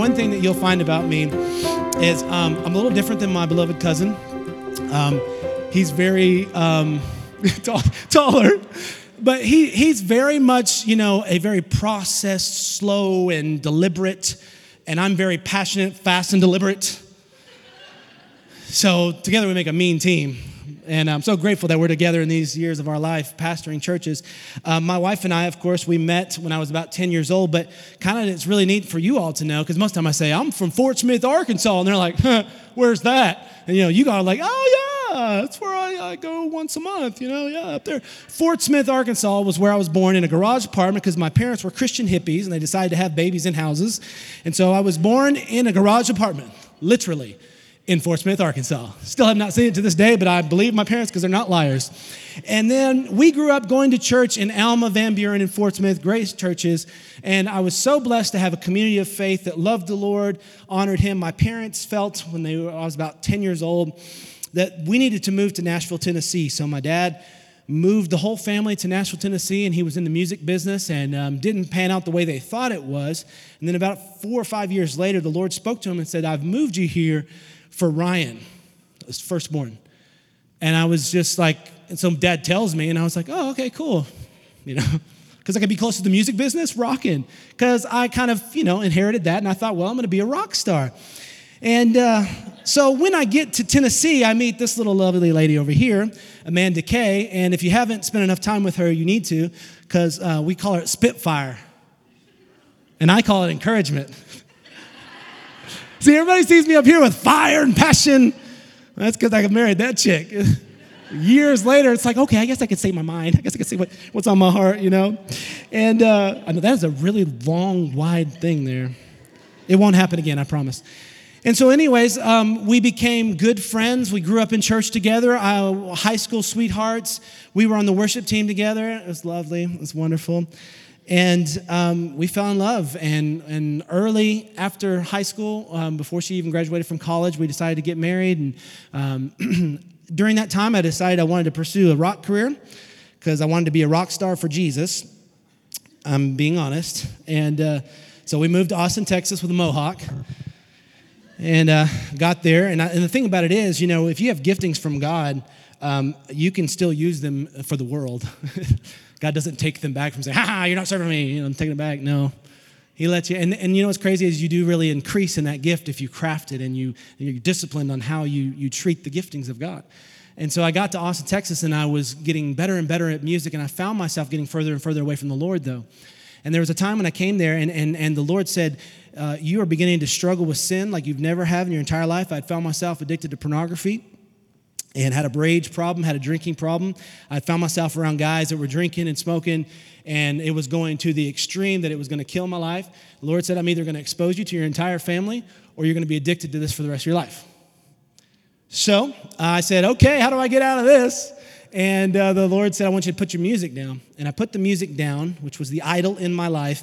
one thing that you'll find about me is um, I'm a little different than my beloved cousin. Um, he's very um, tall, taller, but he, he's very much, you know, a very processed, slow, and deliberate. And I'm very passionate, fast, and deliberate. So together we make a mean team. And I'm so grateful that we're together in these years of our life pastoring churches. Um, my wife and I, of course, we met when I was about 10 years old, but kind of it's really neat for you all to know because most of the time I say, I'm from Fort Smith, Arkansas. And they're like, huh, where's that? And you know, you are like, oh, yeah, that's where I, I, go once a month, you know, yeah, up there. Fort Smith, Arkansas was where I was born in a garage apartment because my parents were Christian hippies and they decided to have babies in houses. And so I was born in a garage apartment, literally in Fort Smith, Arkansas. Still have not seen it to this day, but I believe my parents because they're not liars. And then we grew up going to church in Alma, Van Buren, and Fort Smith, great churches. And I was so blessed to have a community of faith that loved the Lord, honored Him. My parents felt when they were, I was about 10 years old that we needed to move to Nashville, Tennessee. So my dad moved the whole family to Nashville, Tennessee, and he was in the music business and um, didn't pan out the way they thought it was. And then about four or five years later, the Lord spoke to him and said, I've moved you here for Ryan, his firstborn. And I was just like, and so dad tells me, and I was like, oh, okay, cool. You know, because I could be close to the music business, rocking. Because I kind of, you know, inherited that, and I thought, well, I'm going to be a rock star. And uh, so when I get to Tennessee, I meet this little lovely lady over here, Amanda Kay. And if you haven't spent enough time with her, you need to, because uh, we call her Spitfire. And I call it encouragement. See, everybody sees me up here with fire and passion. That's because I married that chick. Years later, it's like, okay, I guess I could say my mind. I guess I could say what, what's on my heart, you know? And uh, I know that is a really long, wide thing there. It won't happen again, I promise. And so, anyways, um, we became good friends. We grew up in church together, uh, high school sweethearts. We were on the worship team together. It was lovely, it was wonderful. And um, we fell in love. And, and early after high school, um, before she even graduated from college, we decided to get married. And um, during that time, I decided I wanted to pursue a rock career because I wanted to be a rock star for Jesus. I'm being honest. And uh, so we moved to Austin, Texas with a mohawk and uh, got there. And, I, and, the thing about it is, you know, if you have giftings from God, um, you can still use them for the world. God doesn't take them back from saying, ha you're not serving me, you know, I'm taking it back. No. He lets you, and, and you know what's crazy is you do really increase in that gift if you craft it and you, you're disciplined on how you, you treat the giftings of God. And so I got to Austin, Texas, and I was getting better and better at music, and I found myself getting further and further away from the Lord, though. And there was a time when I came there, and, and, and the Lord said, uh, You are beginning to struggle with sin like you've never have in your entire life. I'd found myself addicted to pornography and had a rage problem, had a drinking problem. I found myself around guys that were drinking and smoking, and it was going to the extreme that it was going to kill my life. The Lord said, I'm either going to expose you to your entire family or you're going to be addicted to this for the rest of your life. So I said, Okay, how do I get out of this? And uh, the Lord said, I want you to put your music down. And I put the music down, which was the idol in my life.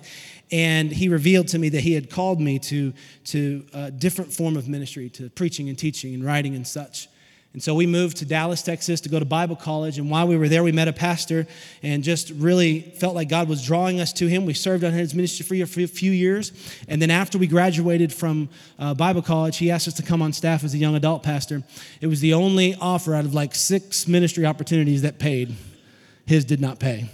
And He revealed to me that He had called me to, to a different form of ministry, to preaching and teaching and writing and such. And so we moved to Dallas, Texas to go to Bible college. And while we were there, we met a pastor and just really felt like God was drawing us to him. We served on his ministry for a few years. And then after we graduated from uh, Bible college, he asked us to come on staff as a young adult pastor. It was the only offer out of like six ministry opportunities that paid. His did not pay.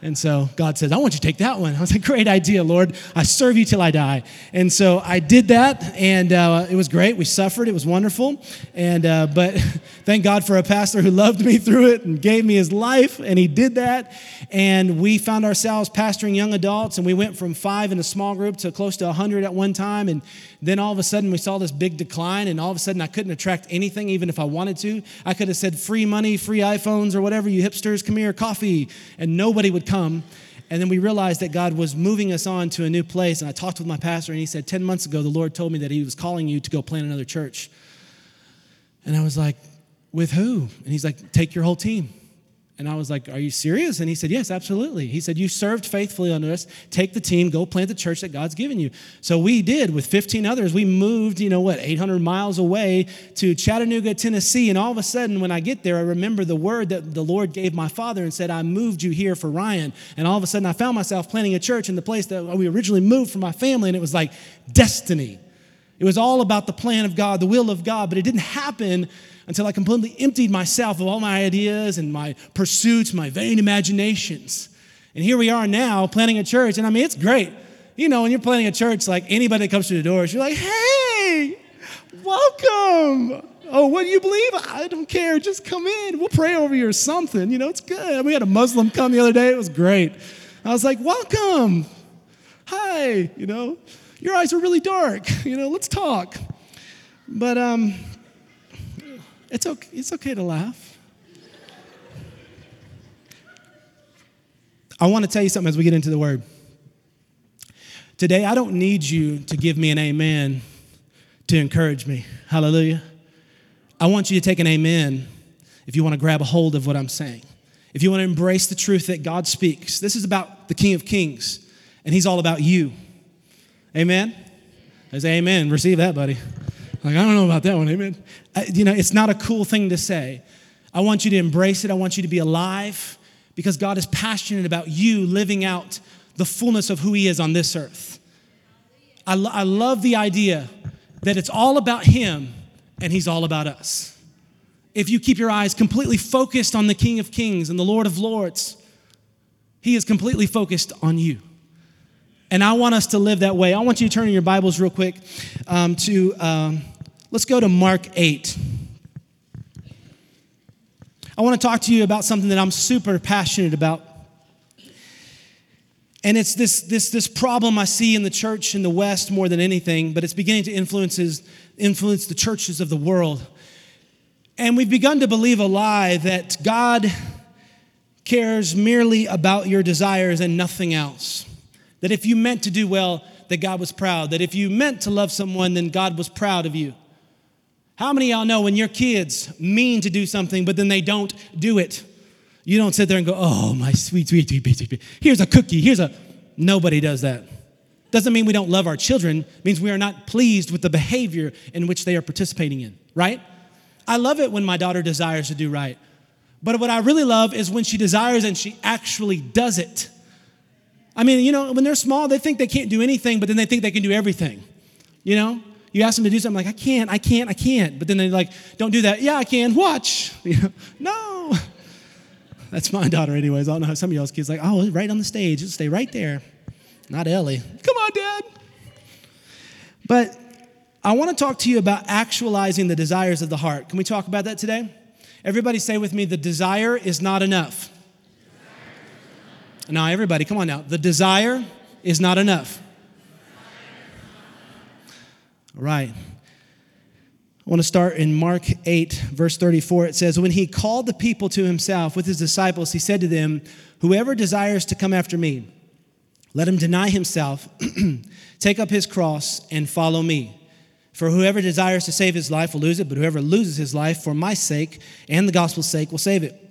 And so God says, I want you to take that one. I was like, great idea, Lord. I serve you till I die. And so I did that, and uh, it was great. We suffered. It was wonderful. And uh, but thank God for a pastor who loved me through it and gave me his life, and he did that. And we found ourselves pastoring young adults, and we went from five in a small group to close to 100 at one time. And then all of a sudden, we saw this big decline, and all of a sudden, I couldn't attract anything, even if I wanted to. I could have said free money, free iPhones, or whatever, you hipsters, come here, coffee, and nobody would come. And then we realized that God was moving us on to a new place. And I talked with my pastor, and he said, 10 months ago, the Lord told me that he was calling you to go plant another church. And I was like, with who? And he's like, take your whole team. And I was like, Are you serious? And he said, Yes, absolutely. He said, You served faithfully under us. Take the team, go plant the church that God's given you. So we did with 15 others. We moved, you know what, 800 miles away to Chattanooga, Tennessee. And all of a sudden, when I get there, I remember the word that the Lord gave my father and said, I moved you here for Ryan. And all of a sudden, I found myself planting a church in the place that we originally moved for my family. And it was like destiny. It was all about the plan of God, the will of God, but it didn't happen until I completely emptied myself of all my ideas and my pursuits, my vain imaginations. And here we are now planning a church, and I mean, it's great. You know, when you're planning a church, like anybody that comes through the doors, you're like, hey, welcome. Oh, what do you believe? I don't care. Just come in. We'll pray over you or something. You know, it's good. We had a Muslim come the other day. It was great. I was like, welcome. Hi. You know, your eyes are really dark. You know, let's talk. But um, it's okay, it's okay to laugh. I want to tell you something as we get into the word. Today, I don't need you to give me an amen to encourage me. Hallelujah. I want you to take an amen if you want to grab a hold of what I'm saying. If you want to embrace the truth that God speaks. This is about the King of Kings, and He's all about you. Amen? I say amen. Receive that, buddy. Like, I don't know about that one. Amen. I, you know, it's not a cool thing to say. I want you to embrace it. I want you to be alive because God is passionate about you living out the fullness of who He is on this earth. I, lo- I love the idea that it's all about Him and He's all about us. If you keep your eyes completely focused on the King of Kings and the Lord of Lords, He is completely focused on you. And I want us to live that way. I want you to turn in your Bibles real quick um, to, um, let's go to Mark 8. I want to talk to you about something that I'm super passionate about. And it's this, this, this problem I see in the church in the West more than anything, but it's beginning to influences, influence the churches of the world. And we've begun to believe a lie that God cares merely about your desires and nothing else. That if you meant to do well, that God was proud. That if you meant to love someone, then God was proud of you. How many y'all know when your kids mean to do something, but then they don't do it? You don't sit there and go, oh, my sweet, sweet, sweet, sweet, sweet. Here's a cookie. Here's a. Nobody does that. Doesn't mean we don't love our children, means we are not pleased with the behavior in which they are participating in, right? I love it when my daughter desires to do right. But what I really love is when she desires and she actually does it. I mean, you know, when they're small, they think they can't do anything, but then they think they can do everything. You know? You ask them to do something like, I can't, I can't, I can't. But then they're like, don't do that. Yeah, I can. Watch. You know? No. That's my daughter, anyways. I don't know how some of y'all's kids like, oh, right on the stage. Just stay right there. Not Ellie. Come on, Dad. But I want to talk to you about actualizing the desires of the heart. Can we talk about that today? Everybody say with me, the desire is not enough. Now, everybody, come on now. The desire is not enough. All right. I want to start in Mark 8, verse 34. It says, When he called the people to himself with his disciples, he said to them, Whoever desires to come after me, let him deny himself, take up his cross, and follow me. For whoever desires to save his life will lose it, but whoever loses his life for my sake and the gospel's sake will save it.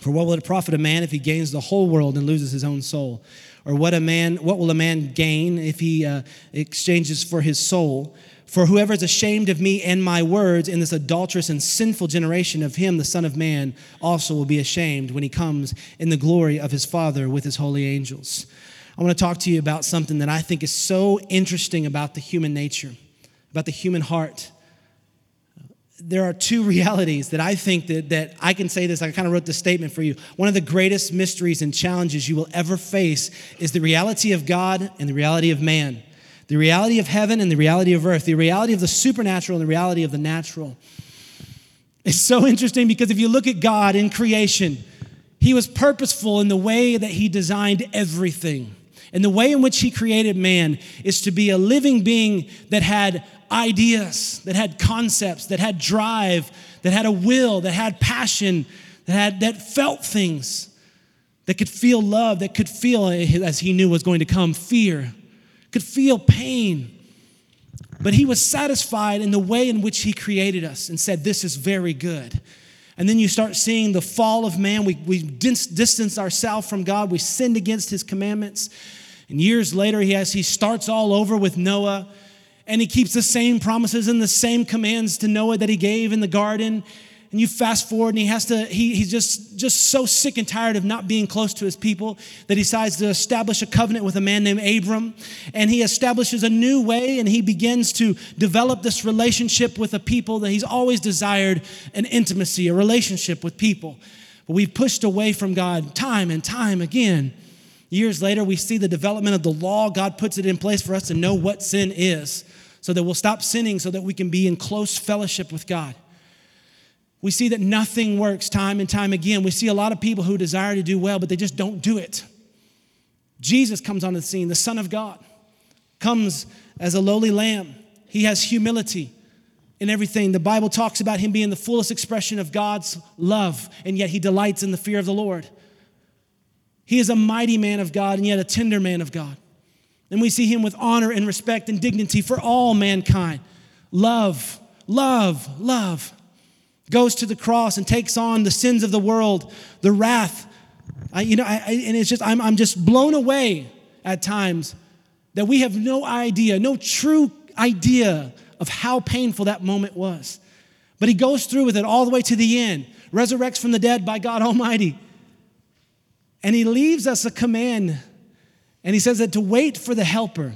For what will it profit a man if he gains the whole world and loses his own soul? Or what a man what will a man gain if he uh, exchanges for his soul? For whoever is ashamed of me and my words in this adulterous and sinful generation of him the son of man also will be ashamed when he comes in the glory of his father with his holy angels. I want to talk to you about something that I think is so interesting about the human nature, about the human heart there are two realities that I think that, that I can say this. I kind of wrote this statement for you. One of the greatest mysteries and challenges you will ever face is the reality of God and the reality of man, the reality of heaven and the reality of earth, the reality of the supernatural and the reality of the natural. It's so interesting because if you look at God in creation, He was purposeful in the way that He designed everything. And the way in which He created man is to be a living being that had ideas, that had concepts, that had drive, that had a will, that had passion, that had that felt things, that could feel love, that could feel as he knew was going to come fear, could feel pain. But he was satisfied in the way in which he created us and said, This is very good. And then you start seeing the fall of man. We, we distance ourselves from God. We sinned against his commandments. And years later, he, has, he starts all over with Noah. And he keeps the same promises and the same commands to Noah that he gave in the garden. And you fast forward and he has to he, he's just just so sick and tired of not being close to his people that he decides to establish a covenant with a man named abram. And he establishes a new way and he begins to develop this relationship with a people that he's always desired an intimacy a relationship with people. But we've pushed away from god time and time again years later we see the development of the law god puts it in place for us to know what sin is so that we'll stop sinning so that we can be in close fellowship with god we see that nothing works time and time again. We see a lot of people who desire to do well, but they just don't do it. Jesus comes onto the scene, the Son of God, comes as a lowly lamb. He has humility in everything. The Bible talks about him being the fullest expression of God's love, and yet he delights in the fear of the Lord. He is a mighty man of God, and yet a tender man of God. And we see him with honor and respect and dignity for all mankind. Love, love, love goes to the cross and takes on the sins of the world, the wrath. I, you know, I, I, and it's just, I'm, I'm just blown away at times that we have no idea, no true idea of how painful that moment was. But he goes through with it all the way to the end, resurrects from the dead by God Almighty. And he leaves us a command, and he says that to wait for the helper.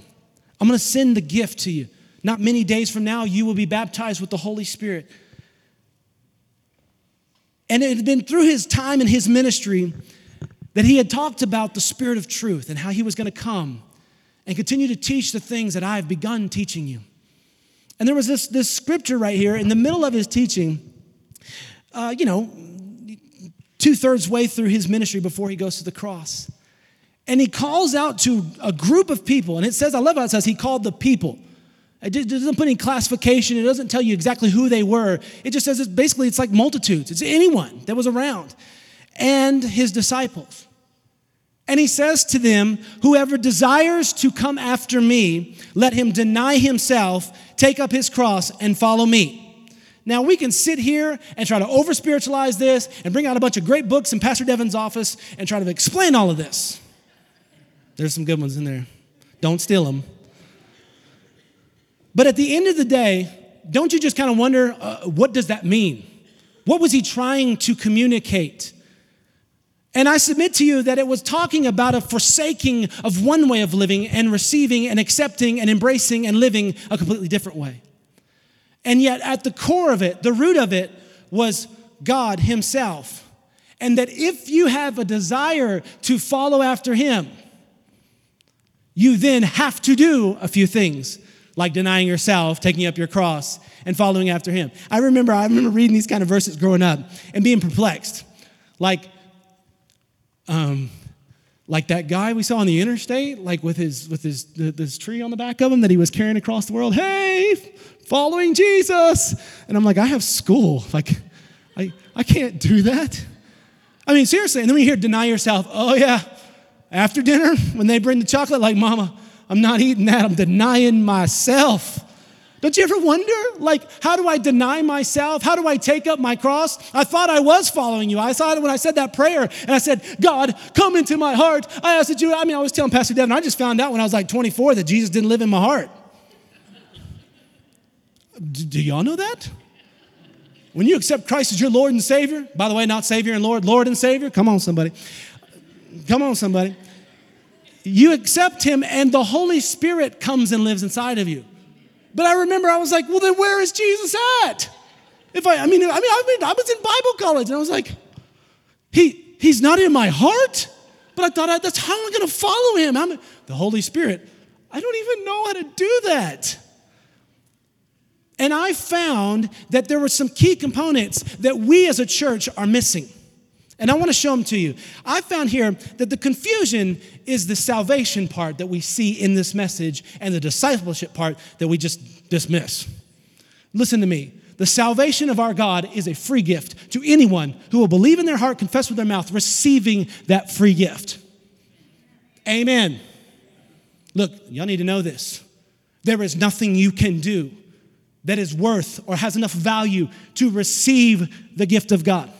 I'm gonna send the gift to you. Not many days from now, you will be baptized with the Holy Spirit. And it had been through his time in his ministry that he had talked about the Spirit of truth and how he was going to come and continue to teach the things that I've begun teaching you. And there was this, this scripture right here in the middle of his teaching, uh, you know, two thirds way through his ministry before he goes to the cross. And he calls out to a group of people, and it says, I love how it says he called the people. It doesn't put any classification. It doesn't tell you exactly who they were. It just says it's basically it's like multitudes. It's anyone that was around and his disciples. And he says to them, Whoever desires to come after me, let him deny himself, take up his cross, and follow me. Now, we can sit here and try to over spiritualize this and bring out a bunch of great books in Pastor Devin's office and try to explain all of this. There's some good ones in there. Don't steal them. But at the end of the day, don't you just kind of wonder uh, what does that mean? What was he trying to communicate? And I submit to you that it was talking about a forsaking of one way of living and receiving and accepting and embracing and living a completely different way. And yet, at the core of it, the root of it was God Himself. And that if you have a desire to follow after Him, you then have to do a few things like denying yourself, taking up your cross, and following after him. I remember, I remember reading these kind of verses growing up and being perplexed. Like, um, like that guy we saw on the interstate, like with his with his this tree on the back of him that he was carrying across the world. Hey, following Jesus. And I'm like, I have school. Like, I I can't do that. I mean, seriously. And then we hear deny yourself. Oh yeah, after dinner when they bring the chocolate, like, Mama, I'm not eating that. I'm denying myself. Don't you ever wonder, like, how do I deny myself? How do I take up my cross? I thought I was following you. I thought when I said that prayer and I said, God, come into my heart. I asked that you, I mean, I was telling Pastor Devin, I just found out when I was like 24 that Jesus didn't live in my heart. Do, do y'all know that? When you accept Christ as your Lord and Savior, by the way, not Savior and Lord, Lord and Savior, come on, somebody. Come on, somebody you accept him and the Holy Spirit comes and lives inside of you. But I remember I was like, well, then where is Jesus at? If I, I mean, I mean, I, mean, I was in Bible college and I was like, he, he's not in my heart. But I thought that's how I'm going to follow him. I'm, the Holy Spirit. I don't even know how to do that. And I found that there were some key components that we as a church are missing. And I want to show them to you. I found here that the confusion is the salvation part that we see in this message and the discipleship part that we just dismiss. Listen to me. The salvation of our God is a free gift to anyone who will believe in their heart, confess with their mouth, receiving that free gift. Amen. Look, y'all need to know this. There is nothing you can do that is worth or has enough value to receive the gift of God.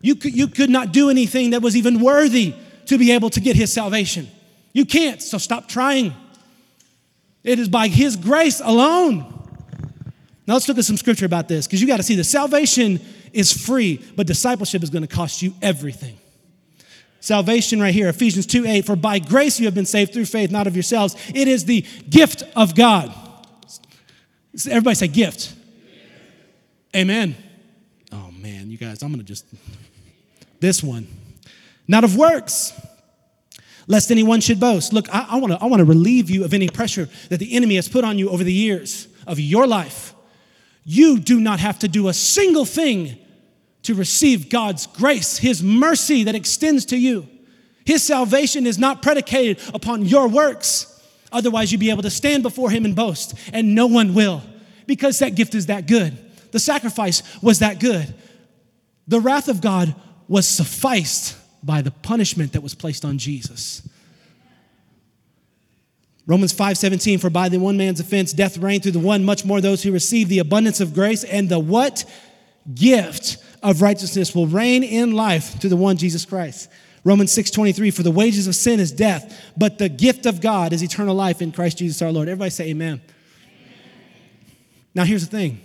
You could, you could not do anything that was even worthy to be able to get his salvation. You can't, so stop trying. It is by his grace alone. Now let's look at some scripture about this because you got to see the salvation is free, but discipleship is going to cost you everything. Salvation right here, Ephesians 2 8, for by grace you have been saved through faith, not of yourselves. It is the gift of God. Everybody say gift. Amen. Oh man, you guys, I'm going to just. This one. Not of works, lest anyone should boast. Look, I, want to I wanna relieve you of any pressure that the enemy has put on you over the years of your life. You do not have to do a single thing to receive God's grace, His mercy that extends to you. His salvation is not predicated upon your works. Otherwise, you'd be able to stand before Him and boast, and no one will because that gift is that good. The sacrifice was that good. The wrath of God was sufficed by the punishment that was placed on Jesus. Romans 5:17 for by the one man's offense death reigned through the one much more those who receive the abundance of grace and the what gift of righteousness will reign in life through the one Jesus Christ. Romans 6:23 for the wages of sin is death but the gift of God is eternal life in Christ Jesus our Lord. Everybody say amen. amen. Now here's the thing.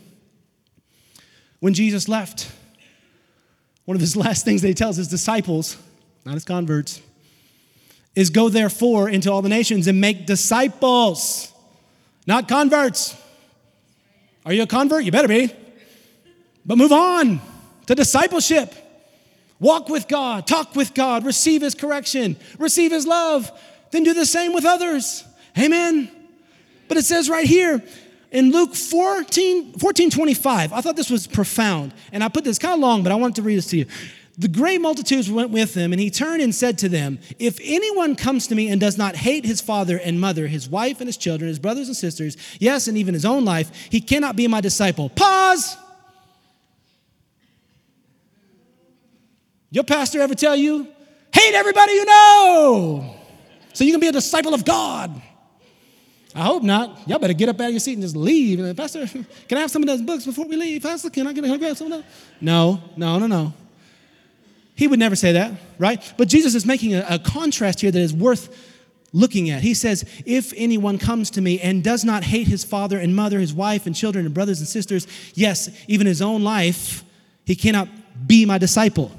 When Jesus left, one of his last things that he tells his disciples, not his converts, is go therefore into all the nations and make disciples, not converts. Are you a convert? You better be. But move on to discipleship. Walk with God, talk with God, receive His correction, receive His love, then do the same with others. Amen. But it says right here in Luke 14, 14 25, I thought this was profound. And I put this kind of long, but I wanted to read this to you. The great multitudes went with him, and he turned and said to them, If anyone comes to me and does not hate his father and mother, his wife and his children, his brothers and sisters, yes, and even his own life, he cannot be my disciple. Pause. Your pastor ever tell you, hate everybody you know, so you can be a disciple of God? I hope not. Y'all better get up out of your seat and just leave. And, Pastor, can I have some of those books before we leave? Pastor, can I get a grab some of those? No, no, no, no. He would never say that, right? But Jesus is making a, a contrast here that is worth looking at. He says, If anyone comes to me and does not hate his father and mother, his wife and children and brothers and sisters, yes, even his own life, he cannot be my disciple.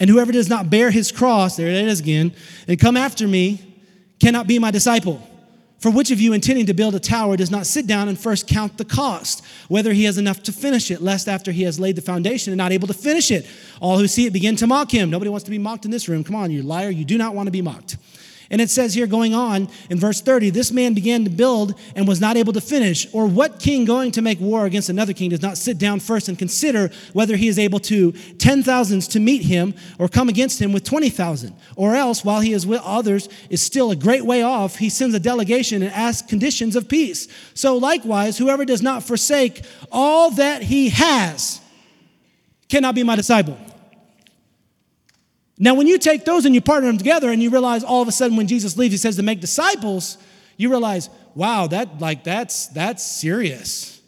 And whoever does not bear his cross, there it is again, and come after me, cannot be my disciple. For which of you intending to build a tower does not sit down and first count the cost, whether he has enough to finish it, lest after he has laid the foundation and not able to finish it, all who see it begin to mock him? Nobody wants to be mocked in this room. Come on, you liar, you do not want to be mocked. And it says here, going on in verse 30, this man began to build and was not able to finish. Or what king going to make war against another king does not sit down first and consider whether he is able to ten thousands to meet him or come against him with 20,000? Or else, while he is with others, is still a great way off, he sends a delegation and asks conditions of peace. So likewise, whoever does not forsake all that he has cannot be my disciple. Now, when you take those and you partner them together and you realize all of a sudden when Jesus leaves, he says to make disciples, you realize, wow, that like that's that's serious.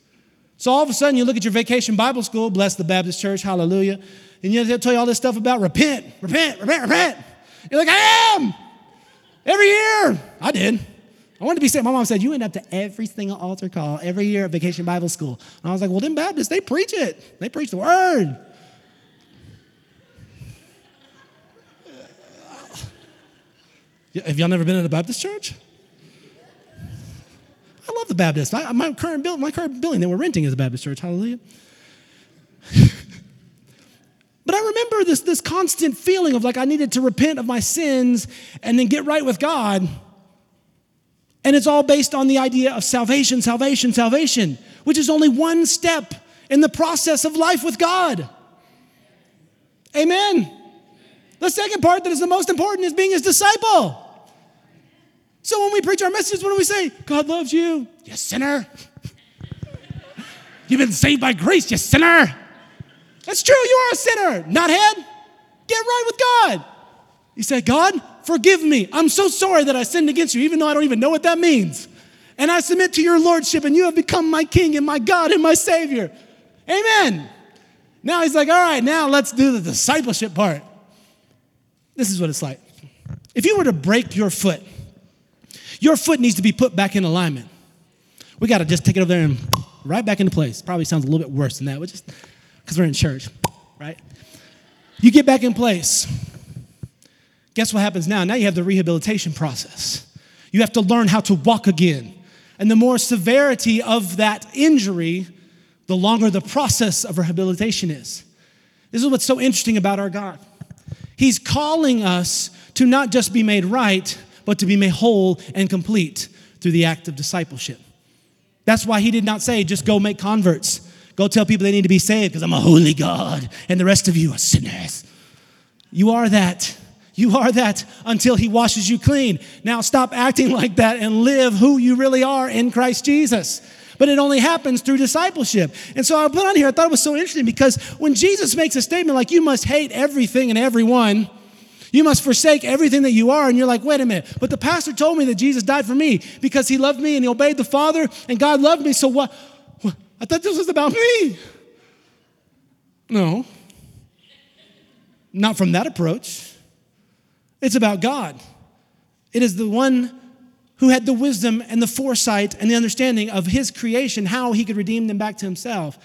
So all of a sudden you look at your vacation Bible school, bless the Baptist church, hallelujah, and they'll tell you all this stuff about repent, repent, repent, repent. You're like, I am. Every year. I did. I wanted to be saved. My mom said, You end up to every single altar call every year at Vacation Bible School. And I was like, Well, them Baptists, they preach it. They preach the word. Have y'all never been in a Baptist church? I love the Baptist. I, my current building, my current building that we're renting is a Baptist church. Hallelujah. but I remember this, this constant feeling of like I needed to repent of my sins and then get right with God. And it's all based on the idea of salvation, salvation, salvation, which is only one step in the process of life with God. Amen. The second part that is the most important is being his disciple. So when we preach our messages, what do we say? God loves you, you sinner. You've been saved by grace, you sinner. That's true, you are a sinner. Not head. Get right with God. You say, God, forgive me. I'm so sorry that I sinned against you, even though I don't even know what that means. And I submit to your lordship, and you have become my king and my God and my savior. Amen. Now he's like, all right, now let's do the discipleship part. This is what it's like. If you were to break your foot, your foot needs to be put back in alignment. We got to just take it over there and right back into place. Probably sounds a little bit worse than that, but just because we're in church, right? You get back in place. Guess what happens now? Now you have the rehabilitation process. You have to learn how to walk again. And the more severity of that injury, the longer the process of rehabilitation is. This is what's so interesting about our God. He's calling us to not just be made right, but to be made whole and complete through the act of discipleship. That's why he did not say, just go make converts. Go tell people they need to be saved because I'm a holy God and the rest of you are sinners. You are that. You are that until he washes you clean. Now stop acting like that and live who you really are in Christ Jesus. But it only happens through discipleship. And so I put on here, I thought it was so interesting because when Jesus makes a statement like, you must hate everything and everyone, you must forsake everything that you are. And you're like, wait a minute. But the pastor told me that Jesus died for me because he loved me and he obeyed the Father and God loved me. So what? I thought this was about me. No. Not from that approach. It's about God. It is the one who had the wisdom and the foresight and the understanding of his creation, how he could redeem them back to himself.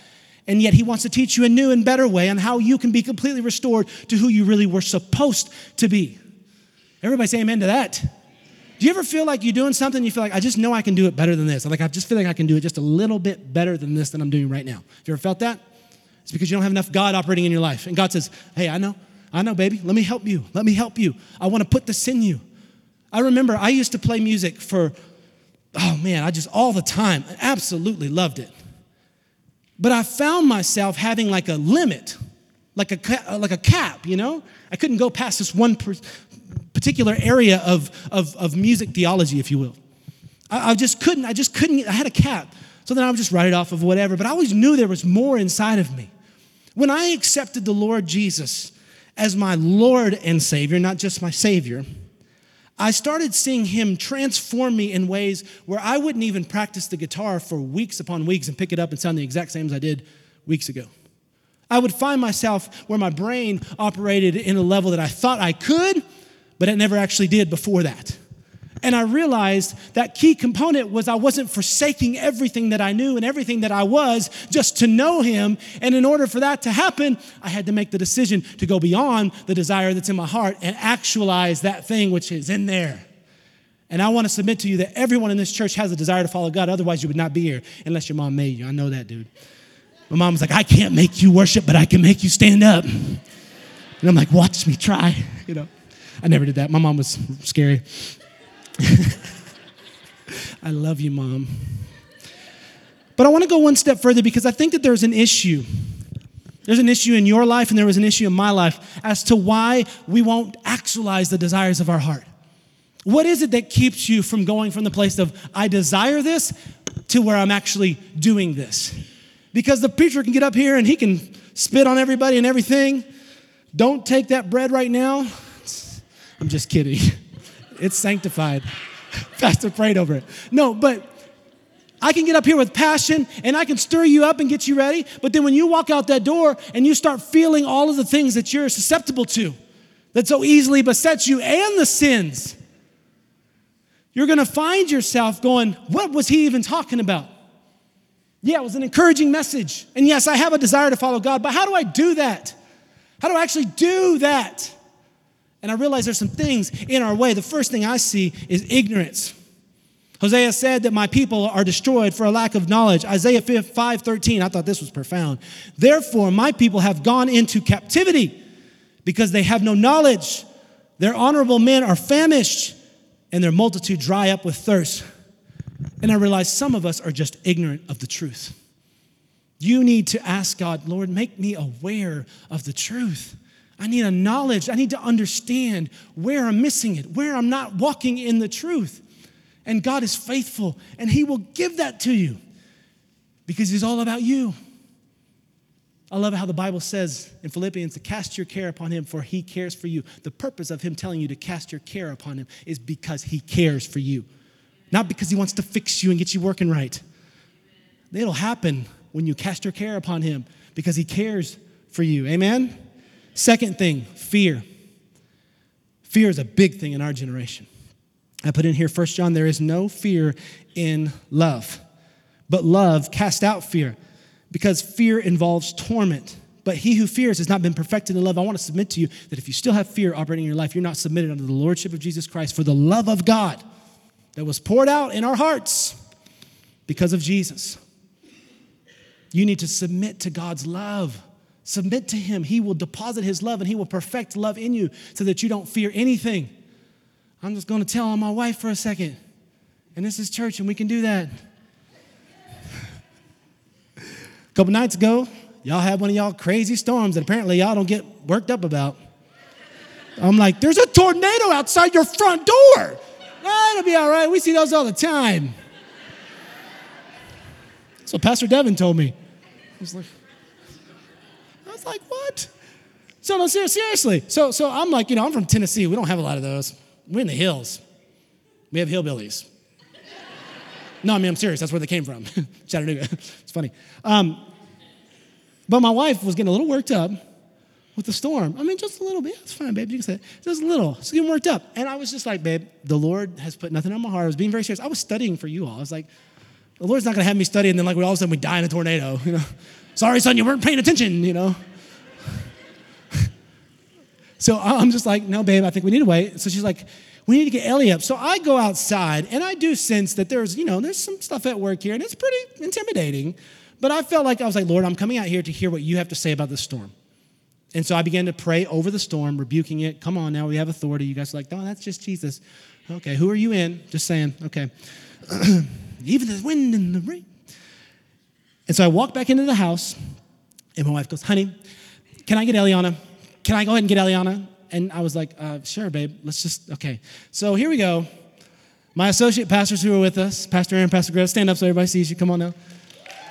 And yet, he wants to teach you a new and better way on how you can be completely restored to who you really were supposed to be. Everybody say amen to that. Do you ever feel like you're doing something you feel like, I just know I can do it better than this? Like, I just feel like I can do it just a little bit better than this than I'm doing right now. Have you ever felt that? It's because you don't have enough God operating in your life. And God says, Hey, I know, I know, baby. Let me help you. Let me help you. I want to put this in you. I remember I used to play music for, oh man, I just all the time. I absolutely loved it. But I found myself having like a limit, like a, like a cap, you know? I couldn't go past this one particular area of, of, of music theology, if you will. I, I just couldn't, I just couldn't, I had a cap. So then I would just write it off of whatever, but I always knew there was more inside of me. When I accepted the Lord Jesus as my Lord and Savior, not just my Savior, I started seeing him transform me in ways where I wouldn't even practice the guitar for weeks upon weeks and pick it up and sound the exact same as I did weeks ago. I would find myself where my brain operated in a level that I thought I could, but it never actually did before that. And I realized that key component was I wasn't forsaking everything that I knew and everything that I was just to know Him. And in order for that to happen, I had to make the decision to go beyond the desire that's in my heart and actualize that thing which is in there. And I want to submit to you that everyone in this church has a desire to follow God. Otherwise, you would not be here unless your mom made you. I know that, dude. My mom was like, I can't make you worship, but I can make you stand up. And I'm like, watch me try, you know. I never did that. My mom was scary. I love you, Mom. But I want to go one step further because I think that there's an issue. There's an issue in your life, and there was an issue in my life as to why we won't actualize the desires of our heart. What is it that keeps you from going from the place of, I desire this, to where I'm actually doing this? Because the preacher can get up here and he can spit on everybody and everything. Don't take that bread right now. I'm just kidding. It's sanctified. Pastor prayed over it. No, but I can get up here with passion and I can stir you up and get you ready. But then when you walk out that door and you start feeling all of the things that you're susceptible to, that so easily besets you and the sins, you're going to find yourself going, What was he even talking about? Yeah, it was an encouraging message. And yes, I have a desire to follow God, but how do I do that? How do I actually do that? And I realize there's some things in our way. The first thing I see is ignorance. Hosea said that my people are destroyed for a lack of knowledge. Isaiah 5 13, I thought this was profound. Therefore, my people have gone into captivity because they have no knowledge. Their honorable men are famished, and their multitude dry up with thirst. And I realize some of us are just ignorant of the truth. You need to ask God, Lord, make me aware of the truth. I need a knowledge. I need to understand where I'm missing it, where I'm not walking in the truth. And God is faithful, and He will give that to you because He's all about you. I love how the Bible says in Philippians to cast your care upon Him, for He cares for you. The purpose of Him telling you to cast your care upon Him is because He cares for you. not because he wants to fix you and get you working right. It'll happen when you cast your care upon him because he cares for you. Amen? Second thing, fear. Fear is a big thing in our generation. I put in here, First John, there is no fear in love, but love cast out fear because fear involves torment. But he who fears has not been perfected in love. I want to submit to you that if you still have fear operating in your life, you're not submitted under the lordship of Jesus Christ for the love of God that was poured out in our hearts because of Jesus. You need to submit to God's love. Submit to Him. He will deposit His love and He will perfect love in you so that you don't fear anything. I'm just going to tell on my wife for a second. And this is church, and we can do that. a couple nights ago, y'all had one of y'all crazy storms that apparently y'all don't get worked up about. I'm like, there's a tornado outside your front door. It'll be all right. We see those all the time. So Pastor Devin told me. I was like, like, what? So no, seriously. So so I'm like, you know, I'm from Tennessee. We don't have a lot of those. We're in the hills. We have hillbillies. no, I mean I'm serious. That's where they came from, Chattanooga. it's funny. Um, but my wife was getting a little worked up with the storm. I mean, just a little bit. It's fine, babe. You can say it. Just a little. She's getting worked up. And I was just like, babe, the Lord has put nothing on my heart. I was being very serious. I was studying for you all. I was like, the Lord's not going to have me study and then like we all of a sudden we die in a tornado. You know, sorry, son, you weren't paying attention. You know. So I'm just like, no, babe, I think we need to wait. So she's like, we need to get Ellie up. So I go outside and I do sense that there's, you know, there's some stuff at work here and it's pretty intimidating. But I felt like I was like, Lord, I'm coming out here to hear what you have to say about the storm. And so I began to pray over the storm, rebuking it. Come on now, we have authority. You guys are like, no, that's just Jesus. Okay, who are you in? Just saying. Okay. Even the wind and the rain. And so I walk back into the house, and my wife goes, honey, can I get Eliana? Can I go ahead and get Eliana? And I was like, uh, sure, babe. Let's just, okay. So here we go. My associate pastors who are with us, Pastor Aaron, Pastor Greta, stand up so everybody sees you. Come on now.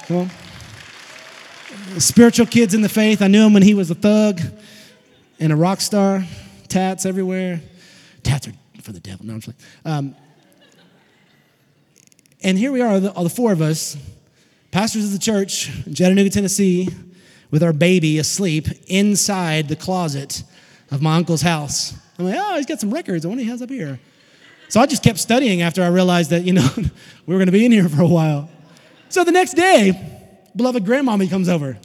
Come on spiritual kids in the faith. I knew him when he was a thug and a rock star, tats everywhere. Tats are for the devil. No, I'm just like, um, and here we are, all the, all the four of us, pastors of the church in Chattanooga, Tennessee, with our baby asleep inside the closet of my uncle's house. I'm like, oh, he's got some records. I wonder what he has up here. So I just kept studying after I realized that, you know, we were going to be in here for a while. So the next day, beloved grandmommy comes over.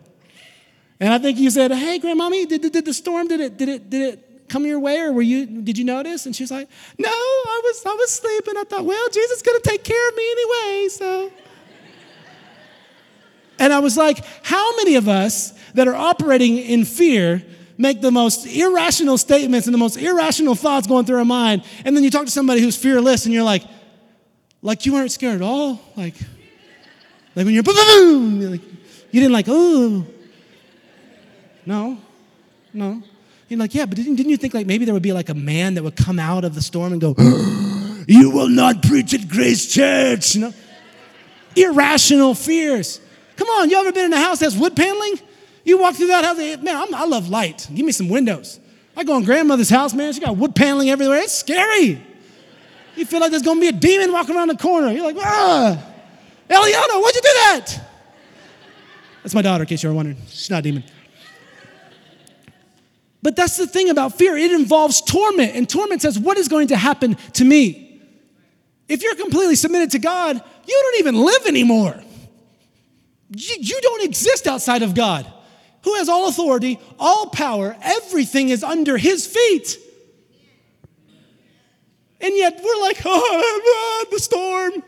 And I think you said, hey, grandmommy, did, did, did the storm, did it, did it, did it come your way or were you, did you notice? And she's like, no, I was, I was sleeping. I thought, well, Jesus is going to take care of me anyway, so. And I was like, how many of us that are operating in fear make the most irrational statements and the most irrational thoughts going through our mind? And then you talk to somebody who's fearless and you're like, like you weren't scared at all? Like, like when you're boom, boom, boom like, you didn't like, oh. No, no. You're like, yeah, but didn't, didn't you think like maybe there would be like a man that would come out of the storm and go, you will not preach at Grace Church? You know? Irrational fears. Come on, you ever been in a house that's wood paneling? You walk through that house, man, I'm, i love light. Give me some windows. I go in grandmother's house, man, she got wood paneling everywhere. It's scary. You feel like there's gonna be a demon walking around the corner. You're like, ah. Eliana, why'd you do that? That's my daughter, in case you were wondering. She's not a demon. But that's the thing about fear it involves torment, and torment says, What is going to happen to me? If you're completely submitted to God, you don't even live anymore. You, don't exist outside of God, who has all authority, all power, everything is under his feet. And yet we're like, oh, the storm.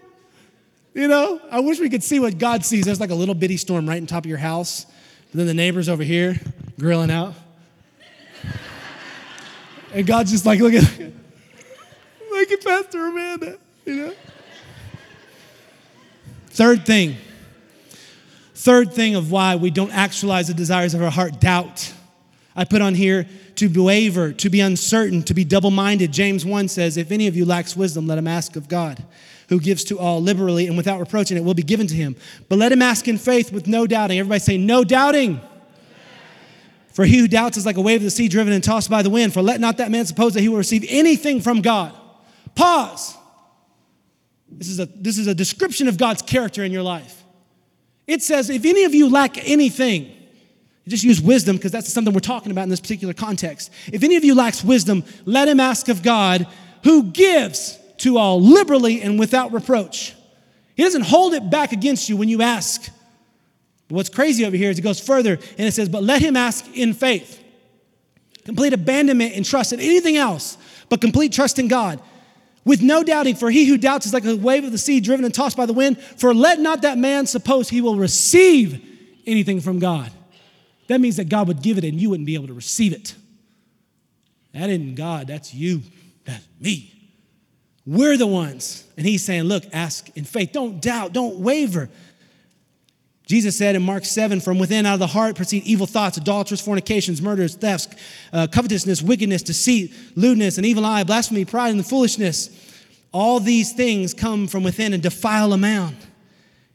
You know, I wish we could see what God sees. There's like a little bitty storm right on top of your house. And then the neighbors over here grilling out. And God's just like, look at, look at Pastor Amanda, you know? Third thing. Third thing of why we don't actualize the desires of our heart doubt. I put on here to waver, to be uncertain, to be double minded. James 1 says, If any of you lacks wisdom, let him ask of God who gives to all liberally and without reproach, and it will be given to him. But let him ask in faith with no doubting. Everybody say, no doubting. For he who doubts is like a wave of the sea driven and tossed by the wind. For let not that man suppose that he will receive anything from God. Pause. This is a, this is a description of God's character in your life. It says, if any of you lack anything, just use wisdom because that's something we're talking about in this particular context. If any of you lacks wisdom, let him ask of God, who gives to all liberally and without reproach. He doesn't hold it back against you when you ask. But what's crazy over here is it goes further and it says, But let him ask in faith. Complete abandonment and trust in anything else, but complete trust in God. With no doubting, for he who doubts is like a wave of the sea driven and tossed by the wind. For let not that man suppose he will receive anything from God. That means that God would give it and you wouldn't be able to receive it. That isn't God, that's you, that's me. We're the ones. And he's saying, look, ask in faith. Don't doubt, don't waver. Jesus said in Mark 7, from within out of the heart proceed evil thoughts, adulterers, fornications, murders, thefts, uh, covetousness, wickedness, deceit, lewdness, an evil eye, blasphemy, pride, and foolishness. All these things come from within and defile a man.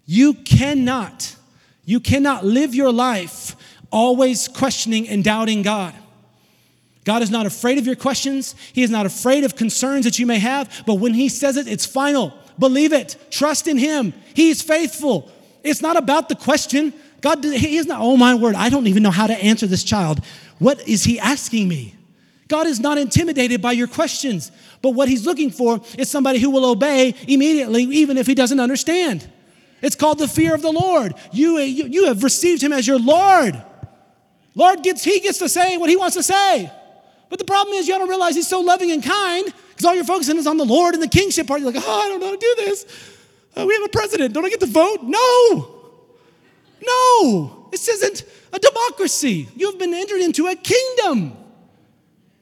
You cannot, you cannot live your life always questioning and doubting God. God is not afraid of your questions. He is not afraid of concerns that you may have, but when He says it, it's final. Believe it. Trust in Him. He's faithful. It's not about the question. God, He is not, oh my word, I don't even know how to answer this child. What is He asking me? God is not intimidated by your questions, but what He's looking for is somebody who will obey immediately, even if He doesn't understand. It's called the fear of the Lord. You, you, you have received Him as your Lord. Lord gets, He gets to say what He wants to say. But the problem is, you don't realize He's so loving and kind because all you're focusing is on the Lord and the kingship part. You're like, oh, I don't know how to do this. Uh, we have a president. Don't I get to vote? No. No. This isn't a democracy. You've been entered into a kingdom.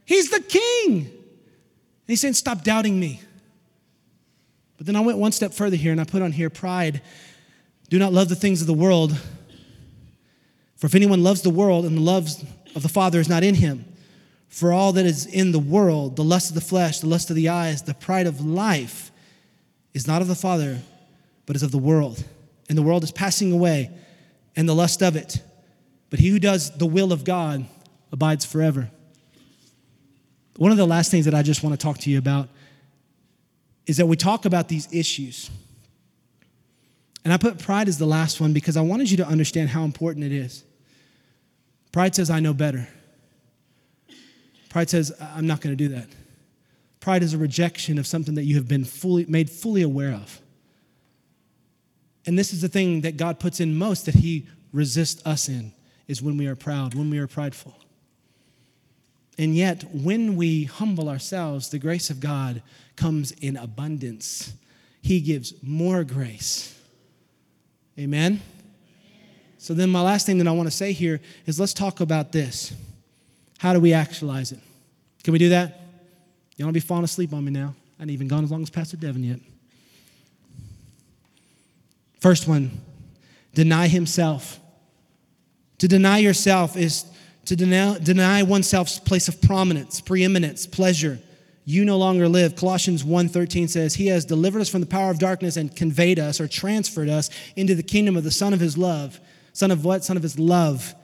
He's the king. And he's saying, Stop doubting me. But then I went one step further here and I put on here pride. Do not love the things of the world. For if anyone loves the world and the love of the Father is not in him, for all that is in the world, the lust of the flesh, the lust of the eyes, the pride of life, is not of the Father, but is of the world. And the world is passing away, and the lust of it. But he who does the will of God abides forever. One of the last things that I just want to talk to you about is that we talk about these issues. And I put pride as the last one because I wanted you to understand how important it is. Pride says, I know better. Pride says, I'm not going to do that. Pride is a rejection of something that you have been fully, made fully aware of. And this is the thing that God puts in most that He resists us in, is when we are proud, when we are prideful. And yet, when we humble ourselves, the grace of God comes in abundance. He gives more grace. Amen? So, then, my last thing that I want to say here is let's talk about this. How do we actualize it? Can we do that? You don't be falling asleep on me now. I haven't even gone as long as Pastor Devin yet. First one, deny himself. To deny yourself is to deny, deny oneself's place of prominence, preeminence, pleasure. You no longer live. Colossians 1:13 says, "He has delivered us from the power of darkness and conveyed us or transferred us into the kingdom of the son of his love." Son of what? Son of his love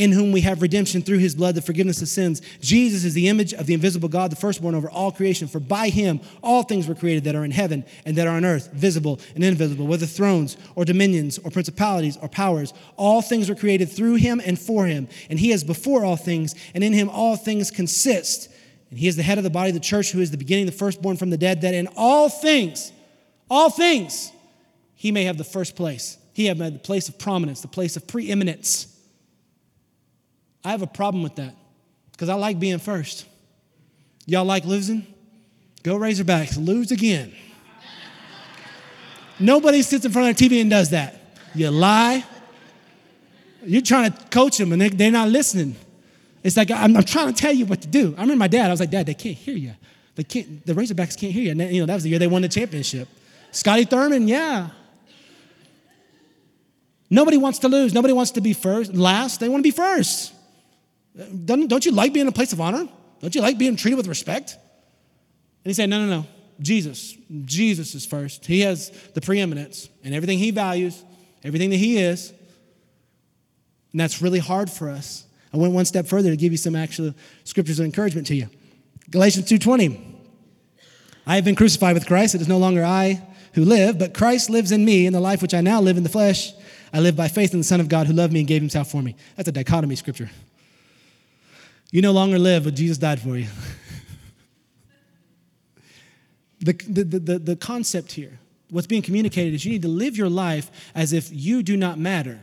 in whom we have redemption through his blood, the forgiveness of sins. Jesus is the image of the invisible God, the firstborn over all creation. For by him all things were created that are in heaven and that are on earth, visible and invisible, whether thrones or dominions or principalities or powers. All things were created through him and for him. And he is before all things, and in him all things consist. And he is the head of the body of the church, who is the beginning, the firstborn from the dead, that in all things, all things, he may have the first place. He have the place of prominence, the place of preeminence. I have a problem with that because I like being first. Y'all like losing? Go Razorbacks, lose again. Nobody sits in front of the TV and does that. You lie. You're trying to coach them and they, are not listening. It's like, I'm, trying to tell you what to do. I remember my dad, I was like, Dad, they can't hear you. They can't, the Razorbacks can't hear you. And you know, that was the year they won the championship. Scotty Thurman, yeah. Nobody wants to lose. Nobody wants to be first, last. They want to be first. Don't, don't you like being in a place of honor? Don't you like being treated with respect? And he said, No, no, no. Jesus. Jesus is first. He has the preeminence and everything he values, everything that he is. And that's really hard for us. I went one step further to give you some actual scriptures of encouragement to you. Galatians 2:20. I have been crucified with Christ. It is no longer I who live, but Christ lives in me, in the life which I now live in the flesh, I live by faith in the Son of God who loved me and gave himself for me. That's a dichotomy scripture. You no longer live, but Jesus died for you. the, the, the, the concept here, what's being communicated is you need to live your life as if you do not matter.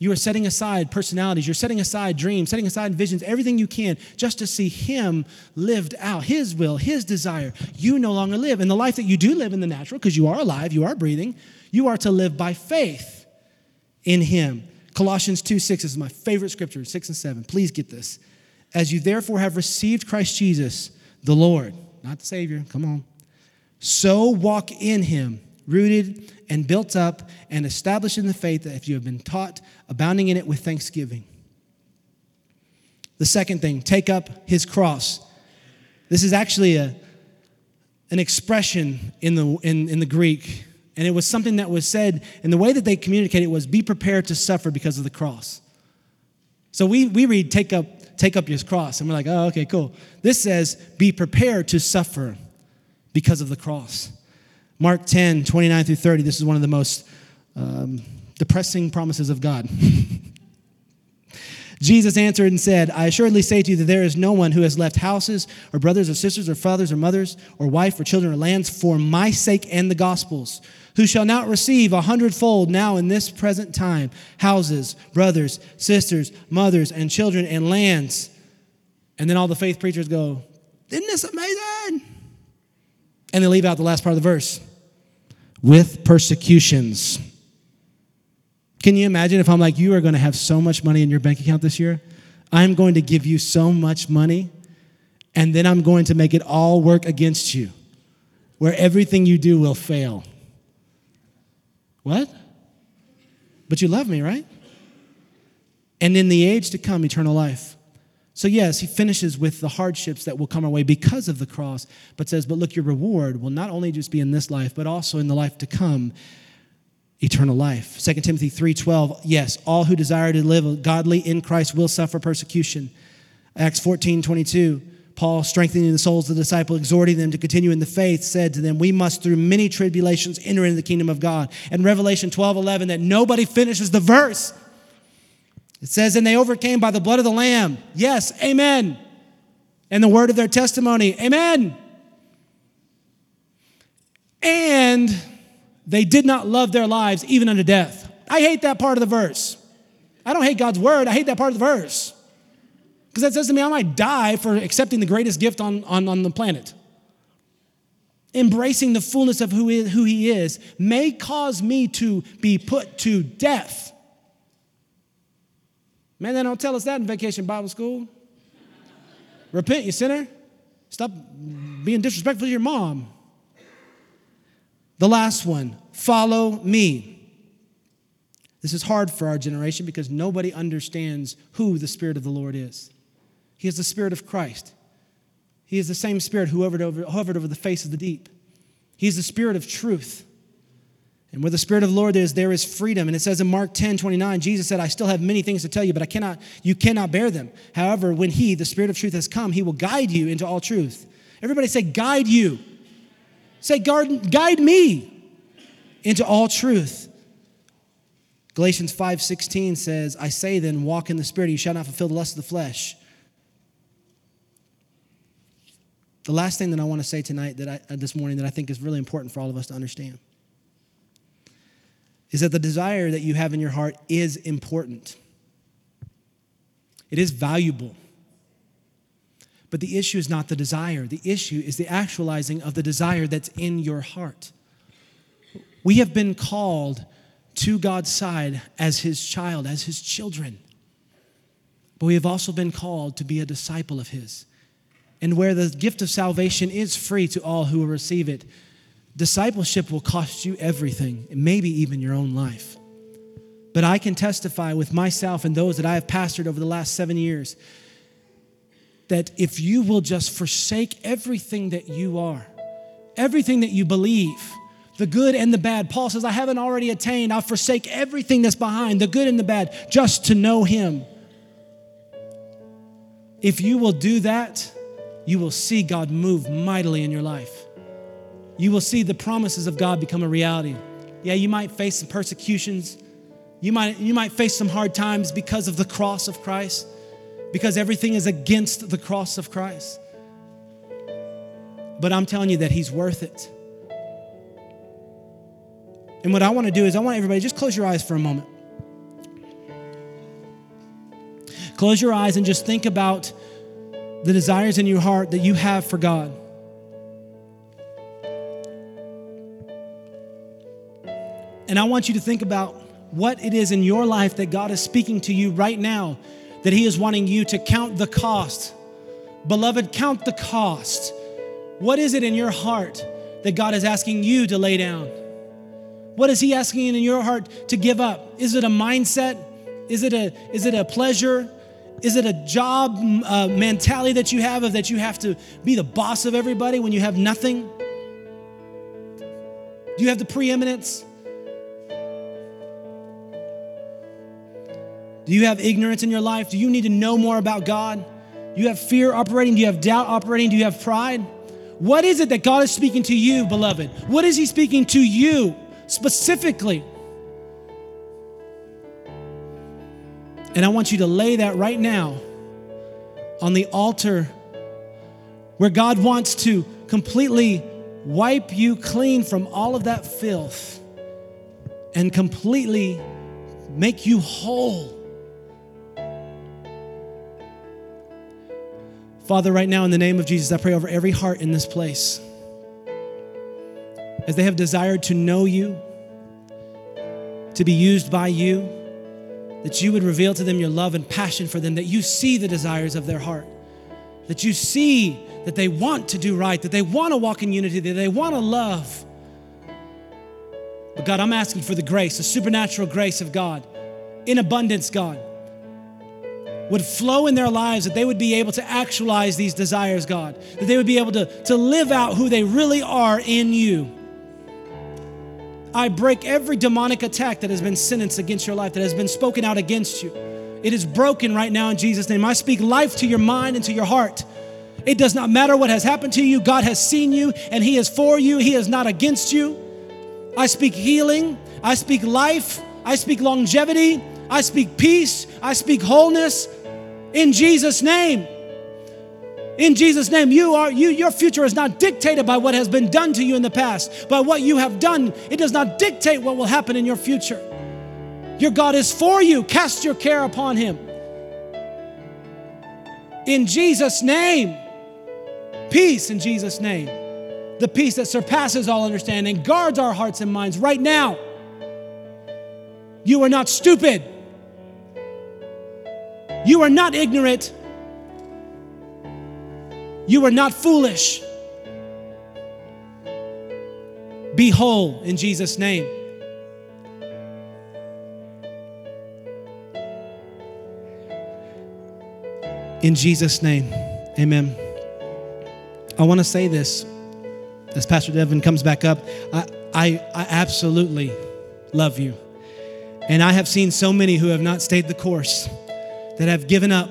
You are setting aside personalities, you're setting aside dreams, setting aside visions, everything you can just to see Him lived out, His will, His desire. You no longer live. And the life that you do live in the natural, because you are alive, you are breathing, you are to live by faith in Him. Colossians 2 6 is my favorite scripture, 6 and 7. Please get this. As you therefore have received Christ Jesus, the Lord, not the Savior, come on, so walk in Him, rooted and built up and established in the faith that if you have been taught, abounding in it with thanksgiving. The second thing, take up his cross. This is actually a, an expression in the, in, in the Greek, and it was something that was said, and the way that they communicated was be prepared to suffer because of the cross. So we, we read, take up, take up your cross, and we're like, oh, okay, cool. This says, be prepared to suffer because of the cross. Mark 10, 29 through 30, this is one of the most um, depressing promises of God. Jesus answered and said, I assuredly say to you that there is no one who has left houses or brothers or sisters or fathers or mothers or wife or children or lands for my sake and the gospel's, who shall not receive a hundredfold now in this present time houses, brothers, sisters, mothers, and children and lands. And then all the faith preachers go, Isn't this amazing? And they leave out the last part of the verse with persecutions. Can you imagine if I'm like, you are going to have so much money in your bank account this year? I'm going to give you so much money, and then I'm going to make it all work against you, where everything you do will fail. What? But you love me, right? And in the age to come, eternal life. So, yes, he finishes with the hardships that will come our way because of the cross, but says, But look, your reward will not only just be in this life, but also in the life to come eternal life 2 timothy 3.12 yes all who desire to live godly in christ will suffer persecution acts 14.22 paul strengthening the souls of the disciple exhorting them to continue in the faith said to them we must through many tribulations enter into the kingdom of god and revelation 12.11 that nobody finishes the verse it says, and they overcame by the blood of the Lamb. Yes, amen. And the word of their testimony. Amen. And they did not love their lives even unto death. I hate that part of the verse. I don't hate God's word, I hate that part of the verse. Because that says to me, I might die for accepting the greatest gift on, on, on the planet. Embracing the fullness of who, is, who He is may cause me to be put to death. Man, they don't tell us that in vacation Bible school. Repent, you sinner. Stop being disrespectful to your mom. The last one follow me. This is hard for our generation because nobody understands who the Spirit of the Lord is. He is the Spirit of Christ. He is the same Spirit who hovered over, hovered over the face of the deep. He is the Spirit of truth. And where the Spirit of the Lord is, there is freedom. And it says in Mark 10 29, Jesus said, I still have many things to tell you, but I cannot, you cannot bear them. However, when He, the Spirit of truth, has come, He will guide you into all truth. Everybody say, guide you. Say, guide, guide me into all truth. Galatians 5 16 says, I say then, walk in the Spirit, you shall not fulfill the lust of the flesh. The last thing that I want to say tonight, that I, uh, this morning, that I think is really important for all of us to understand is that the desire that you have in your heart is important. It is valuable. But the issue is not the desire, the issue is the actualizing of the desire that's in your heart. We have been called to God's side as His child, as His children. But we have also been called to be a disciple of His. And where the gift of salvation is free to all who will receive it, Discipleship will cost you everything, maybe even your own life. But I can testify with myself and those that I have pastored over the last seven years that if you will just forsake everything that you are, everything that you believe, the good and the bad. Paul says, I haven't already attained. I'll forsake everything that's behind, the good and the bad, just to know Him. If you will do that, you will see God move mightily in your life. you will see the promises of God become a reality. Yeah, you might face some persecutions. You might, you might face some hard times because of the cross of Christ, because everything is against the cross of Christ. But I'm telling you that He's worth it. And what I want to do is, I want everybody just close your eyes for a moment. Close your eyes and just think about the desires in your heart that you have for God. And I want you to think about what it is in your life that God is speaking to you right now, that He is wanting you to count the cost. Beloved, count the cost. What is it in your heart that God is asking you to lay down? What is He asking in your heart to give up? Is it a mindset? Is it a, is it a pleasure? Is it a job uh, mentality that you have of that you have to be the boss of everybody when you have nothing? Do you have the preeminence? Do you have ignorance in your life? Do you need to know more about God? Do you have fear operating? Do you have doubt operating? Do you have pride? What is it that God is speaking to you, beloved? What is He speaking to you specifically? And I want you to lay that right now on the altar where God wants to completely wipe you clean from all of that filth and completely make you whole. Father, right now, in the name of Jesus, I pray over every heart in this place. As they have desired to know you, to be used by you, that you would reveal to them your love and passion for them, that you see the desires of their heart, that you see that they want to do right, that they want to walk in unity, that they want to love. But God, I'm asking for the grace, the supernatural grace of God, in abundance, God would flow in their lives, that they would be able to actualize these desires, God, that they would be able to, to live out who they really are in you. I break every demonic attack that has been sentenced against your life, that has been spoken out against you. It is broken right now in Jesus' name. I speak life to your mind and to your heart. It does not matter what has happened to you. God has seen you and He is for you, He is not against you. I speak healing, I speak life, I speak longevity, I speak peace, I speak wholeness, in Jesus' name. In Jesus' name, you are you your future is not dictated by what has been done to you in the past, by what you have done. It does not dictate what will happen in your future. Your God is for you. Cast your care upon him. In Jesus' name. Peace in Jesus' name. The peace that surpasses all understanding guards our hearts and minds right now. You are not stupid. You are not ignorant. You are not foolish. Be whole in Jesus' name. In Jesus' name, amen. I want to say this as Pastor Devin comes back up. I, I, I absolutely love you. And I have seen so many who have not stayed the course that have given up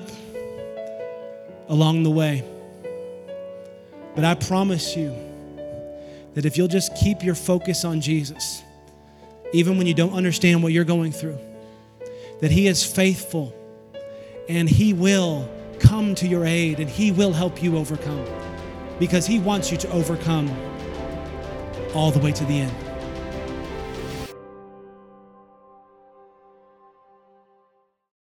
along the way. But I promise you that if you'll just keep your focus on Jesus, even when you don't understand what you're going through, that He is faithful and He will come to your aid and He will help you overcome because He wants you to overcome all the way to the end.